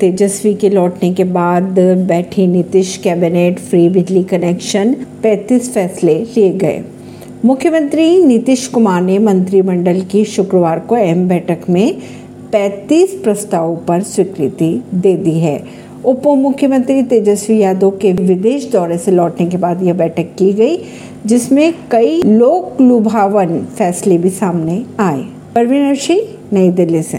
तेजस्वी के लौटने के बाद बैठी नीतीश कैबिनेट, फ्री बिजली कनेक्शन 35 फैसले लिए गए। मुख्यमंत्री नीतीश कुमार ने मंत्रिमंडल की शुक्रवार को अहम बैठक में 35 प्रस्तावों पर स्वीकृति दे दी है। उप मुख्यमंत्री तेजस्वी यादव के विदेश दौरे से लौटने के बाद यह बैठक की गई, जिसमें कई लोक लुभावन फैसले भी सामने आए। परवीन सिंह नई दिल्ली से।